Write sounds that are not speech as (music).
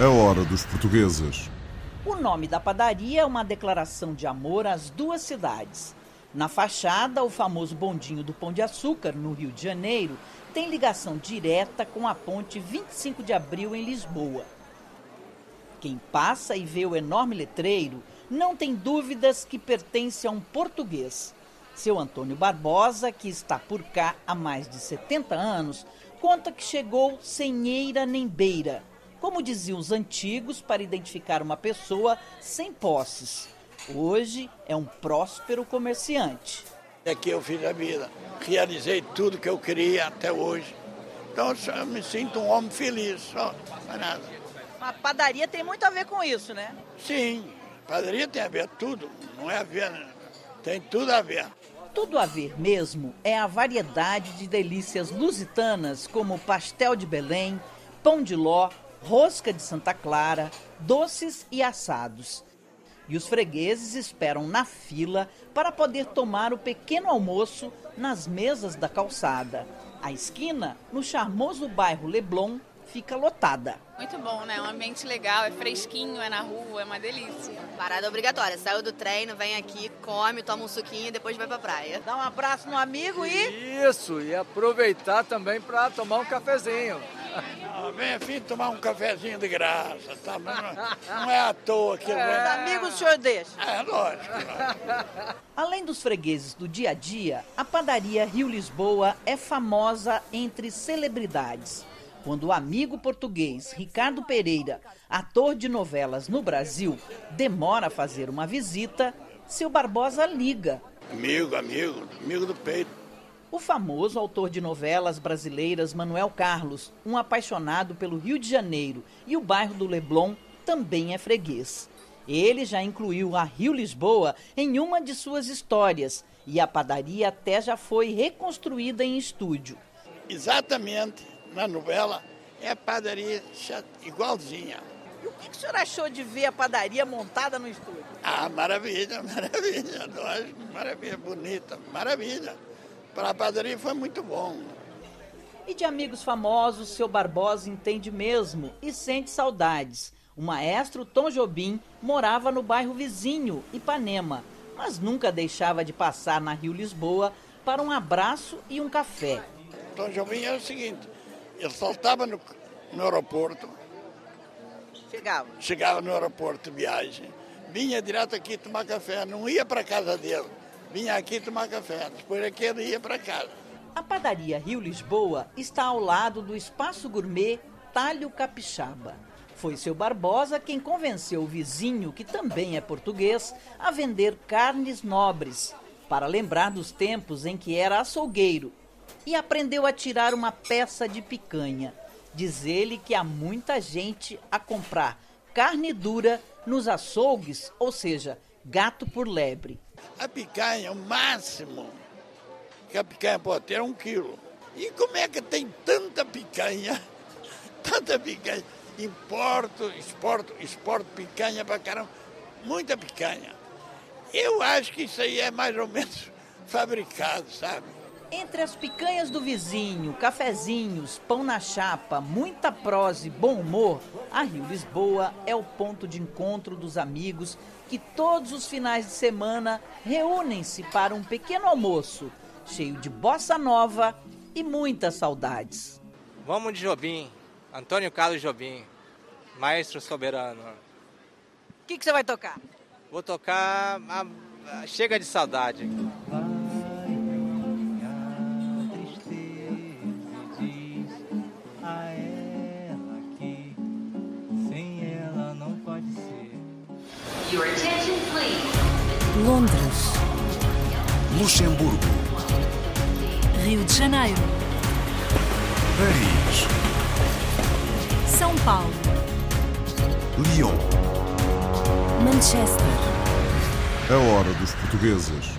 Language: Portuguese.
A hora dos portugueses. O nome da padaria é uma declaração de amor às duas cidades. Na fachada, o famoso bondinho do Pão de Açúcar, no Rio de Janeiro, tem ligação direta com a ponte 25 de abril em Lisboa. Quem passa e vê o enorme letreiro não tem dúvidas que pertence a um português. Seu Antônio Barbosa, que está por cá há mais de 70 anos, conta que chegou sem eira nem beira como diziam os antigos, para identificar uma pessoa sem posses. Hoje é um próspero comerciante. Aqui eu fiz a vida, realizei tudo que eu queria até hoje. Então eu me sinto um homem feliz, só, mais nada. A padaria tem muito a ver com isso, né? Sim, padaria tem a ver tudo, não é a ver, né? tem tudo a ver. Tudo a ver mesmo é a variedade de delícias lusitanas como pastel de Belém, pão de ló, rosca de Santa Clara, doces e assados. E os fregueses esperam na fila para poder tomar o pequeno almoço nas mesas da calçada. A esquina, no charmoso bairro Leblon, fica lotada. Muito bom, né? Um ambiente legal, é fresquinho, é na rua, é uma delícia. Parada obrigatória. Saiu do treino, vem aqui, come, toma um suquinho e depois vai pra praia. Dá um abraço no amigo e. Isso, e aproveitar também para tomar um cafezinho. Ah, vem afim tomar um cafezinho de graça, tá? Não, não é à toa que Os amigos o senhor deixa. É, lógico. Além dos fregueses do dia a dia, a padaria Rio Lisboa é famosa entre celebridades. Quando o amigo português Ricardo Pereira, ator de novelas no Brasil, demora a fazer uma visita, seu Barbosa liga. Amigo, amigo, amigo do peito. O famoso autor de novelas brasileiras Manuel Carlos, um apaixonado pelo Rio de Janeiro e o bairro do Leblon, também é freguês. Ele já incluiu a Rio Lisboa em uma de suas histórias e a padaria até já foi reconstruída em estúdio. Exatamente, na novela, é a padaria igualzinha. E o que o senhor achou de ver a padaria montada no estúdio? Ah, maravilha, (laughs) maravilha, maravilha, bonita, maravilha para a padaria foi muito bom. E de amigos famosos, seu Barbosa entende mesmo e sente saudades. O maestro Tom Jobim morava no bairro vizinho, Ipanema, mas nunca deixava de passar na Rio Lisboa para um abraço e um café. Tom Jobim era o seguinte, ele saltava no, no aeroporto. Chegava? Chegava no aeroporto de viagem, vinha direto aqui tomar café, não ia para casa dele vinha aqui tomar café, depois aqui ele ia para casa. A padaria Rio Lisboa está ao lado do espaço gourmet Talho Capixaba. Foi seu Barbosa quem convenceu o vizinho, que também é português, a vender carnes nobres, para lembrar dos tempos em que era açougueiro, e aprendeu a tirar uma peça de picanha. Diz ele que há muita gente a comprar carne dura nos açougues, ou seja, gato por lebre. A picanha, o máximo que a picanha pode ter é um quilo. E como é que tem tanta picanha, (laughs) tanta picanha? Importo, exporto, exporto picanha para caramba, muita picanha. Eu acho que isso aí é mais ou menos (laughs) fabricado, sabe? Entre as picanhas do vizinho, cafezinhos, pão na chapa, muita prosa e bom humor, a Rio Lisboa é o ponto de encontro dos amigos que todos os finais de semana reúnem-se para um pequeno almoço cheio de bossa nova e muitas saudades. Vamos de Jobim, Antônio Carlos Jobim, maestro soberano. O que, que você vai tocar? Vou tocar a, Chega de Saudade. Londres, Luxemburgo. Rio de Janeiro, Paris. São Paulo, Lyon. Manchester, A hora dos portugueses.